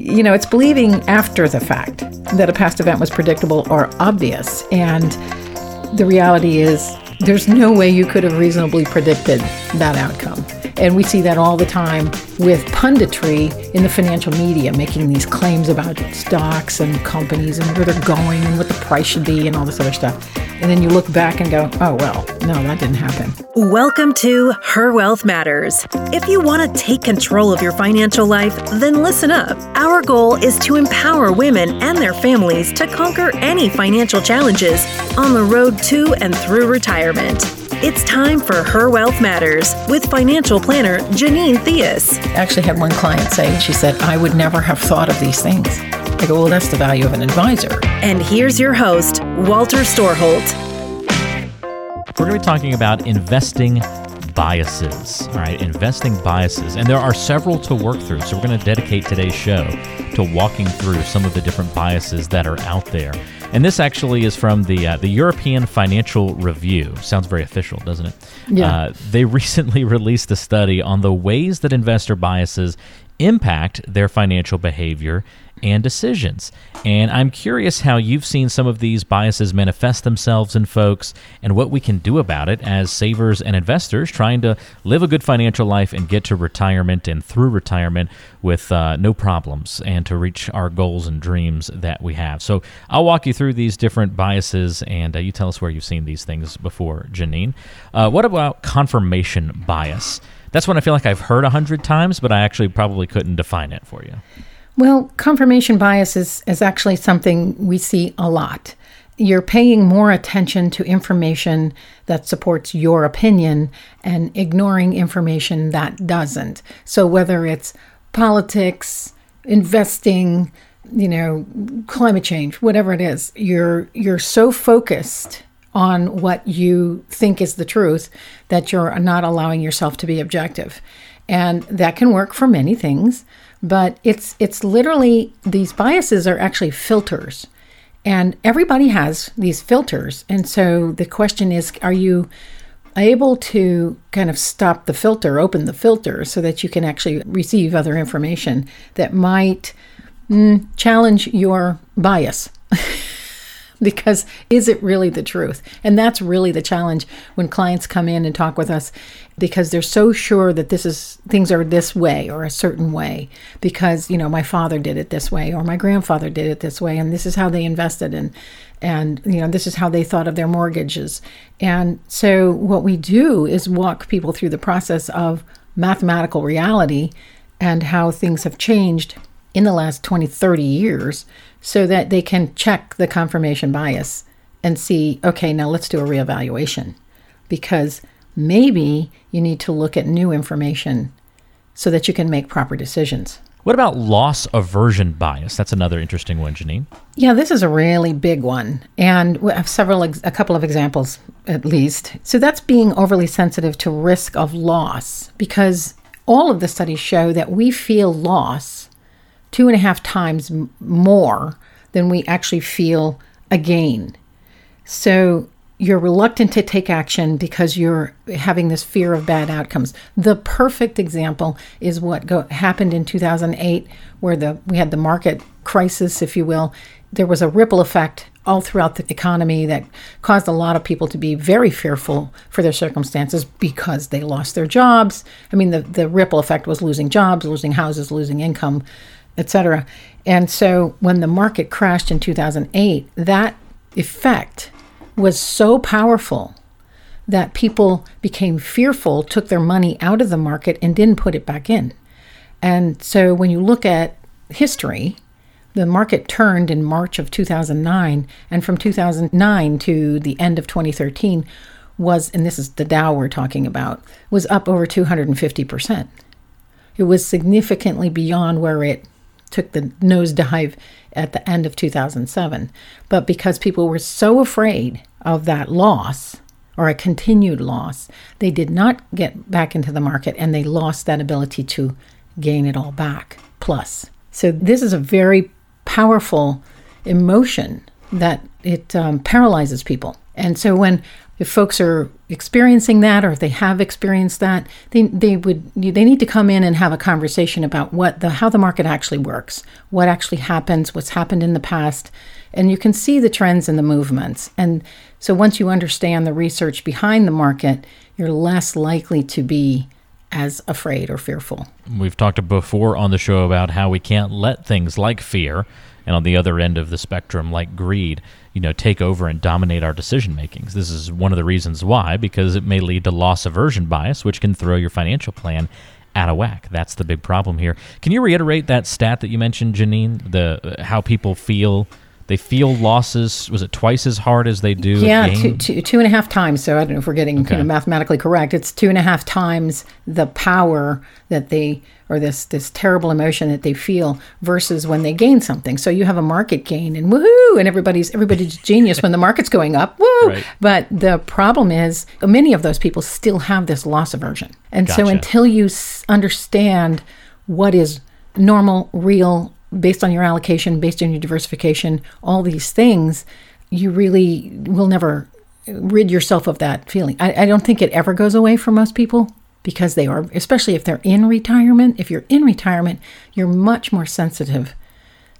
you know, it's believing after the fact that a past event was predictable or obvious. And the reality is, there's no way you could have reasonably predicted that outcome. And we see that all the time with punditry in the financial media making these claims about stocks and companies and where they're going and what the price should be and all this other stuff. And then you look back and go, oh, well, no, that didn't happen. Welcome to Her Wealth Matters. If you want to take control of your financial life, then listen up. Our goal is to empower women and their families to conquer any financial challenges on the road to and through retirement. It's time for Her Wealth Matters with financial planner Janine Theus. I actually had one client say, she said, I would never have thought of these things. I go, well, that's the value of an advisor. And here's your host, Walter Storholt. We're going to be talking about investing biases. All right, investing biases. And there are several to work through. So we're going to dedicate today's show to walking through some of the different biases that are out there. And this actually is from the uh, the European Financial Review. Sounds very official, doesn't it? Yeah. Uh, they recently released a study on the ways that investor biases impact their financial behavior and decisions. And I'm curious how you've seen some of these biases manifest themselves in folks and what we can do about it as savers and investors trying to live a good financial life and get to retirement and through retirement with uh, no problems and to reach our goals and dreams that we have. So I'll walk you through these different biases and uh, you tell us where you've seen these things before, Janine. Uh, what about confirmation bias? That's one I feel like I've heard a hundred times, but I actually probably couldn't define it for you. Well, confirmation bias is, is actually something we see a lot. You're paying more attention to information that supports your opinion and ignoring information that doesn't. So, whether it's politics, investing, you know, climate change, whatever it is, you're you're so focused on what you think is the truth that you're not allowing yourself to be objective. And that can work for many things, but it's it's literally these biases are actually filters. And everybody has these filters. And so the question is are you able to kind of stop the filter, open the filter so that you can actually receive other information that might mm, challenge your bias? because is it really the truth? And that's really the challenge when clients come in and talk with us because they're so sure that this is things are this way or a certain way because you know my father did it this way or my grandfather did it this way and this is how they invested and and you know this is how they thought of their mortgages. And so what we do is walk people through the process of mathematical reality and how things have changed in the last 20, 30 years so that they can check the confirmation bias and see, okay, now let's do a reevaluation because maybe you need to look at new information so that you can make proper decisions. What about loss aversion bias? That's another interesting one, Janine. Yeah, this is a really big one. And we have several, a couple of examples at least. So that's being overly sensitive to risk of loss because all of the studies show that we feel loss two and a half times more than we actually feel a gain. So you're reluctant to take action because you're having this fear of bad outcomes. The perfect example is what go, happened in 2008, where the we had the market crisis, if you will. There was a ripple effect all throughout the economy that caused a lot of people to be very fearful for their circumstances because they lost their jobs. I mean, the, the ripple effect was losing jobs, losing houses, losing income, etc. And so when the market crashed in 2008, that effect was so powerful that people became fearful, took their money out of the market, and didn't put it back in. And so when you look at history, the market turned in March of 2009, and from 2009 to the end of 2013 was, and this is the Dow we're talking about, was up over 250%. It was significantly beyond where it took the nosedive at the end of 2007. But because people were so afraid of that loss or a continued loss, they did not get back into the market and they lost that ability to gain it all back plus. So this is a very powerful emotion that it um, paralyzes people And so when if folks are experiencing that or if they have experienced that, they, they would they need to come in and have a conversation about what the how the market actually works, what actually happens, what's happened in the past, and you can see the trends and the movements. And so once you understand the research behind the market, you're less likely to be as afraid or fearful. We've talked before on the show about how we can't let things like fear and on the other end of the spectrum like greed you know take over and dominate our decision makings this is one of the reasons why because it may lead to loss aversion bias which can throw your financial plan out of whack. That's the big problem here. Can you reiterate that stat that you mentioned janine? The uh, how people feel they feel losses was it twice as hard as they do yeah two, two, two and a half times so i don't know if we're getting okay. you know, mathematically correct it's two and a half times the power that they or this this terrible emotion that they feel versus when they gain something so you have a market gain and woohoo and everybody's everybody's genius when the market's going up woo right. but the problem is many of those people still have this loss aversion and gotcha. so until you understand what is normal real based on your allocation, based on your diversification, all these things, you really will never rid yourself of that feeling. I, I, don't think it ever goes away for most people because they are, especially if they're in retirement. If you're in retirement, you're much more sensitive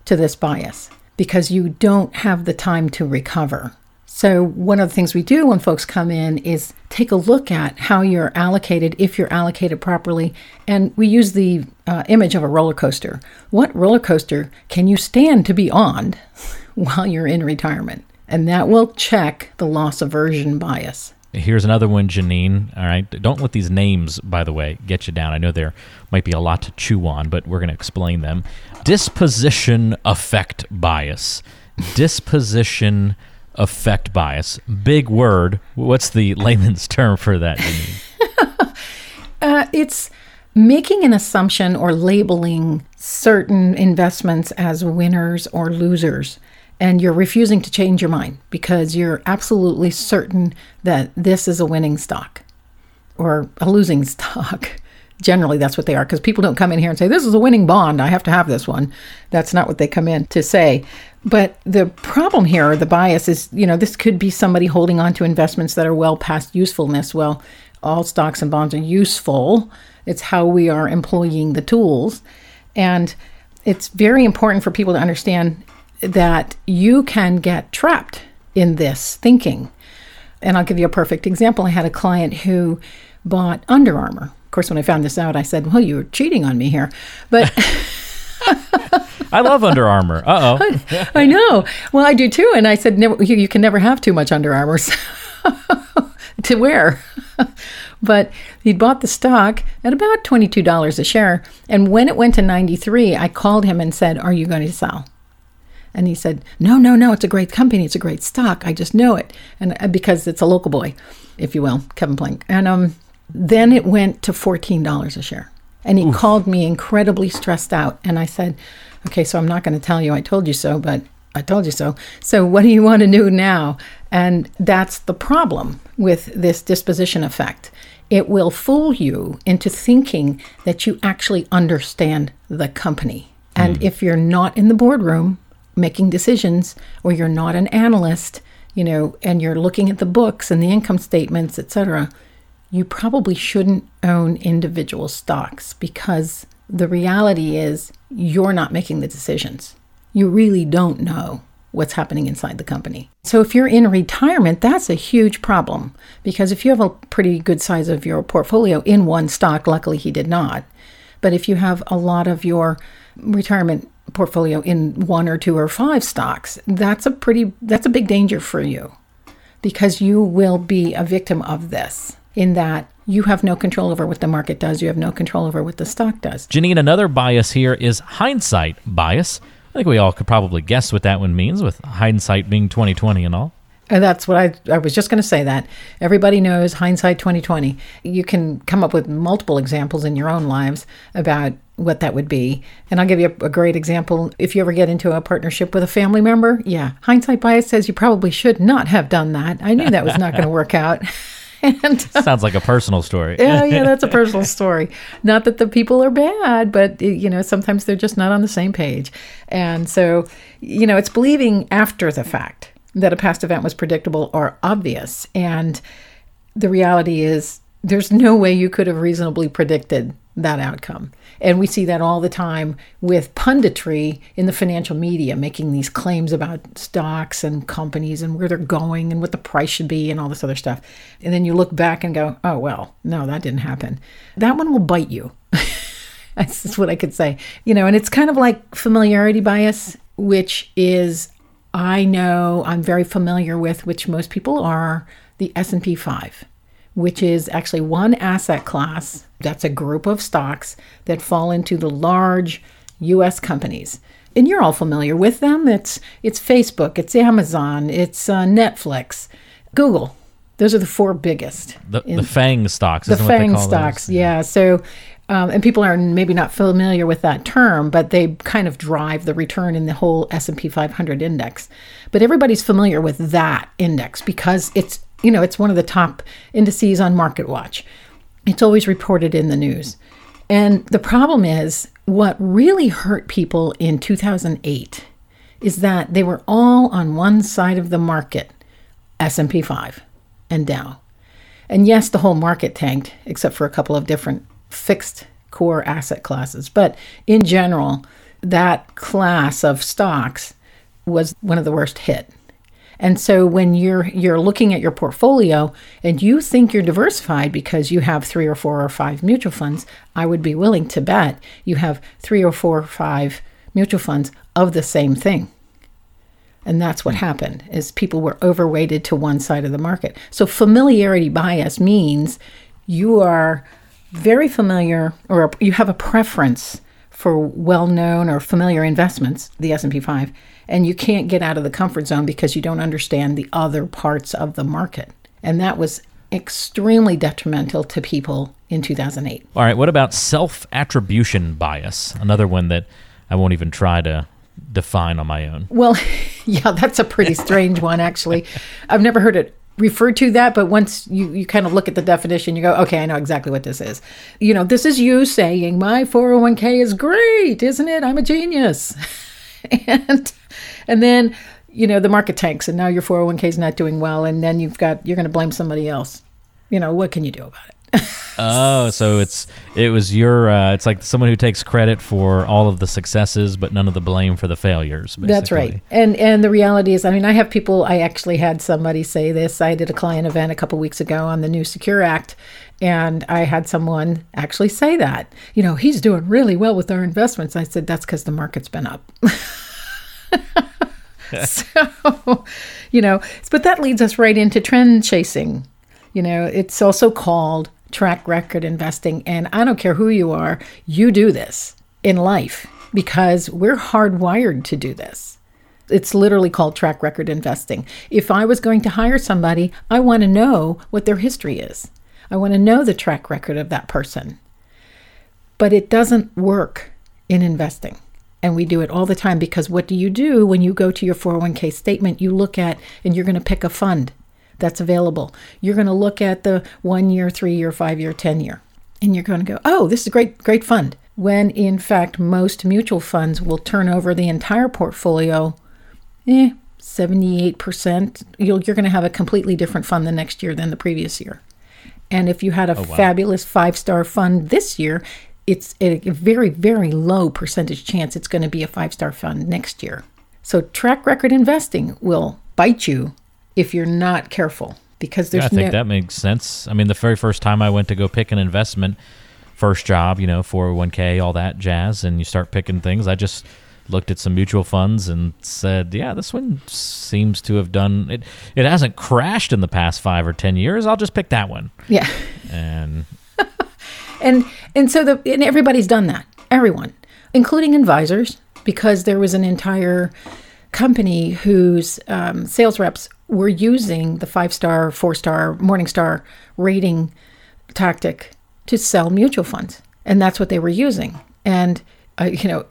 to this bias because you don't have the time to recover. So, one of the things we do when folks come in is take a look at how you're allocated, if you're allocated properly. And we use the uh, image of a roller coaster. What roller coaster can you stand to be on while you're in retirement? And that will check the loss aversion bias. Here's another one, Janine. All right. Don't let these names, by the way, get you down. I know there might be a lot to chew on, but we're going to explain them. Disposition effect bias. Disposition effect bias. Big word. What's the layman's term for that? uh, it's making an assumption or labeling certain investments as winners or losers. And you're refusing to change your mind because you're absolutely certain that this is a winning stock or a losing stock. Generally, that's what they are because people don't come in here and say, This is a winning bond. I have to have this one. That's not what they come in to say. But the problem here, the bias is, you know, this could be somebody holding on to investments that are well past usefulness. Well, all stocks and bonds are useful. It's how we are employing the tools. And it's very important for people to understand that you can get trapped in this thinking. And I'll give you a perfect example. I had a client who bought Under Armour. Of course, when I found this out, I said, Well, you were cheating on me here. But I love Under Armour. Uh oh. I, know. Well, I do too. And I said, never, you, you can never have too much Under Armour to wear. but he bought the stock at about $22 a share. And when it went to 93, I called him and said, Are you going to sell? And he said, No, no, no, it's a great company. It's a great stock. I just know it. And uh, because it's a local boy, if you will, Kevin Plank. And um, then it went to $14 a share. And he Oof. called me incredibly stressed out. And I said, Okay, so I'm not going to tell you I told you so, but I told you so. So what do you want to do now? And that's the problem with this disposition effect. It will fool you into thinking that you actually understand the company. And mm. if you're not in the boardroom making decisions, or you're not an analyst, you know, and you're looking at the books and the income statements, etc., you probably shouldn't own individual stocks because the reality is you're not making the decisions. You really don't know what's happening inside the company. So if you're in retirement, that's a huge problem because if you have a pretty good size of your portfolio in one stock, luckily he did not. But if you have a lot of your retirement portfolio in one or two or five stocks, that's a pretty that's a big danger for you because you will be a victim of this in that you have no control over what the market does, you have no control over what the stock does. Janine, another bias here is hindsight bias. I think we all could probably guess what that one means with hindsight being 2020 and all. And that's what I I was just going to say that. Everybody knows hindsight 2020. You can come up with multiple examples in your own lives about what that would be. And I'll give you a, a, great example. If you ever get into a partnership with a family member, yeah, hindsight bias says you probably should not have done that. I knew that was not going to work out. And uh, sounds like a personal story. yeah, yeah, that's a personal story. Not that the people are bad, but you know, sometimes they're just not on the same page. And so, you know, it's believing after the fact. that a past event was predictable or obvious. And the reality is, there's no way you could have reasonably predicted that outcome. And we see that all the time with punditry in the financial media making these claims about stocks and companies and where they're going and what the price should be and all this other stuff. And then you look back and go, oh, well, no, that didn't happen. That one will bite you. That's what I could say. You know, and it's kind of like familiarity bias, which is I know I'm very familiar with, which most people are, the S&P 5 which is actually one asset class that's a group of stocks that fall into the large US companies. And you're all familiar with them. It's it's Facebook, it's Amazon, it's uh, Netflix, Google. Those are the four biggest. The, in, the FANG stocks. The FANG stocks, those? yeah. So, um, and people are maybe not familiar with that term, but they kind of drive the return in the whole S&P 500 index. But everybody's familiar with that index because it's you know, it's one of the top indices on MarketWatch. It's always reported in the news. And the problem is what really hurt people in 2008 is that they were all on one side of the market, S&P 5 and Dow. And yes, the whole market tanked except for a couple of different fixed core asset classes, but in general, that class of stocks was one of the worst hit. And so when you're you're looking at your portfolio and you think you're diversified because you have 3 or 4 or 5 mutual funds, I would be willing to bet you have 3 or 4 or 5 mutual funds of the same thing. And that's what hmm. happened is people were overweighted to one side of the market. So familiarity bias means you are very familiar or you have a preference for well-known or familiar investments, the S&P 5, and you can't get out of the comfort zone because you don't understand the other parts of the market. And that was extremely detrimental to people in 2008. All right, what about self attribution bias? Another one that I won't even try to define on my own. Well, yeah, that's a pretty strange one, actually. I've never heard it referred to that, but once you, you kind of look at the definition, you go, okay, I know exactly what this is. You know, this is you saying, my 401k is great, isn't it? I'm a genius. and and then you know the market tanks and now your 401k is not doing well and then you've got you're going to blame somebody else you know what can you do about it oh so it's it was your uh, it's like someone who takes credit for all of the successes but none of the blame for the failures basically. that's right and and the reality is i mean i have people i actually had somebody say this i did a client event a couple weeks ago on the new secure act and I had someone actually say that, you know, he's doing really well with our investments. I said, that's because the market's been up. so, you know, but that leads us right into trend chasing. You know, it's also called track record investing. And I don't care who you are, you do this in life because we're hardwired to do this. It's literally called track record investing. If I was going to hire somebody, I want to know what their history is. I want to know the track record of that person. But it doesn't work in investing. And we do it all the time because what do you do when you go to your 401k statement? You look at and you're going to pick a fund that's available. You're going to look at the one year, three year, five year, 10 year, and you're going to go, oh, this is a great, great fund. When in fact, most mutual funds will turn over the entire portfolio, eh, 78%. You'll, you're going to have a completely different fund the next year than the previous year. And if you had a oh, wow. fabulous five star fund this year, it's a very, very low percentage chance it's going to be a five star fund next year. So, track record investing will bite you if you're not careful because there's yeah, I think no- that makes sense. I mean, the very first time I went to go pick an investment, first job, you know, 401k, all that jazz, and you start picking things, I just looked at some mutual funds and said, "Yeah, this one seems to have done it. It hasn't crashed in the past five or ten years. I'll just pick that one." Yeah, and and and so the and everybody's done that. Everyone, including advisors, because there was an entire company whose um, sales reps were using the five star, four star, Morningstar rating tactic to sell mutual funds, and that's what they were using. And uh, you know,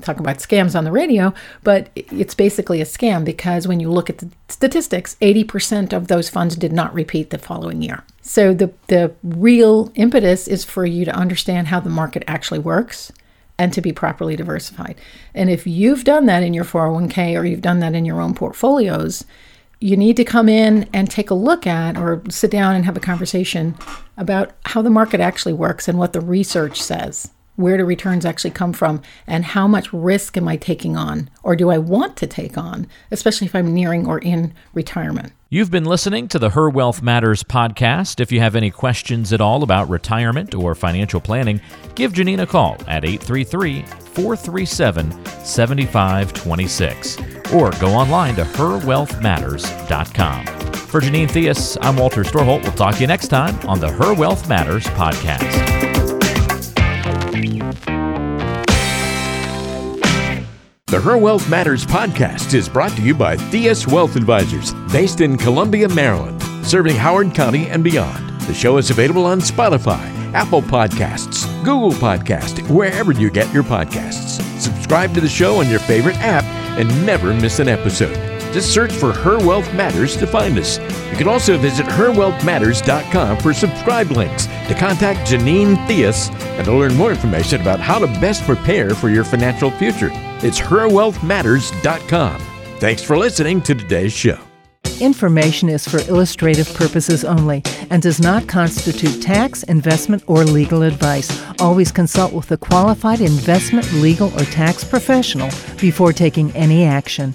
talk about scams on the radio, but it's basically a scam because when you look at the statistics, 80% of those funds did not repeat the following year. So the, the real impetus is for you to understand how the market actually works and to be properly diversified. And if you've done that in your 401k or you've done that in your own portfolios, you need to come in and take a look at or sit down and have a conversation about how the market actually works and what the research says. Where do returns actually come from? And how much risk am I taking on? Or do I want to take on, especially if I'm nearing or in retirement? You've been listening to the Her Wealth Matters podcast. If you have any questions at all about retirement or financial planning, give Janine a call at 833 437 7526 or go online to herwealthmatters.com. For Janine Theus, I'm Walter Storholt. We'll talk to you next time on the Her Wealth Matters podcast. The Her Wealth Matters podcast is brought to you by Theus Wealth Advisors, based in Columbia, Maryland, serving Howard County and beyond. The show is available on Spotify, Apple Podcasts, Google Podcast, wherever you get your podcasts. Subscribe to the show on your favorite app and never miss an episode. Just search for Her Wealth Matters to find us. You can also visit herwealthmatters.com for subscribe links, to contact Janine Theus, and to learn more information about how to best prepare for your financial future. It's herwealthmatters.com. Thanks for listening to today's show. Information is for illustrative purposes only and does not constitute tax, investment, or legal advice. Always consult with a qualified investment, legal, or tax professional before taking any action.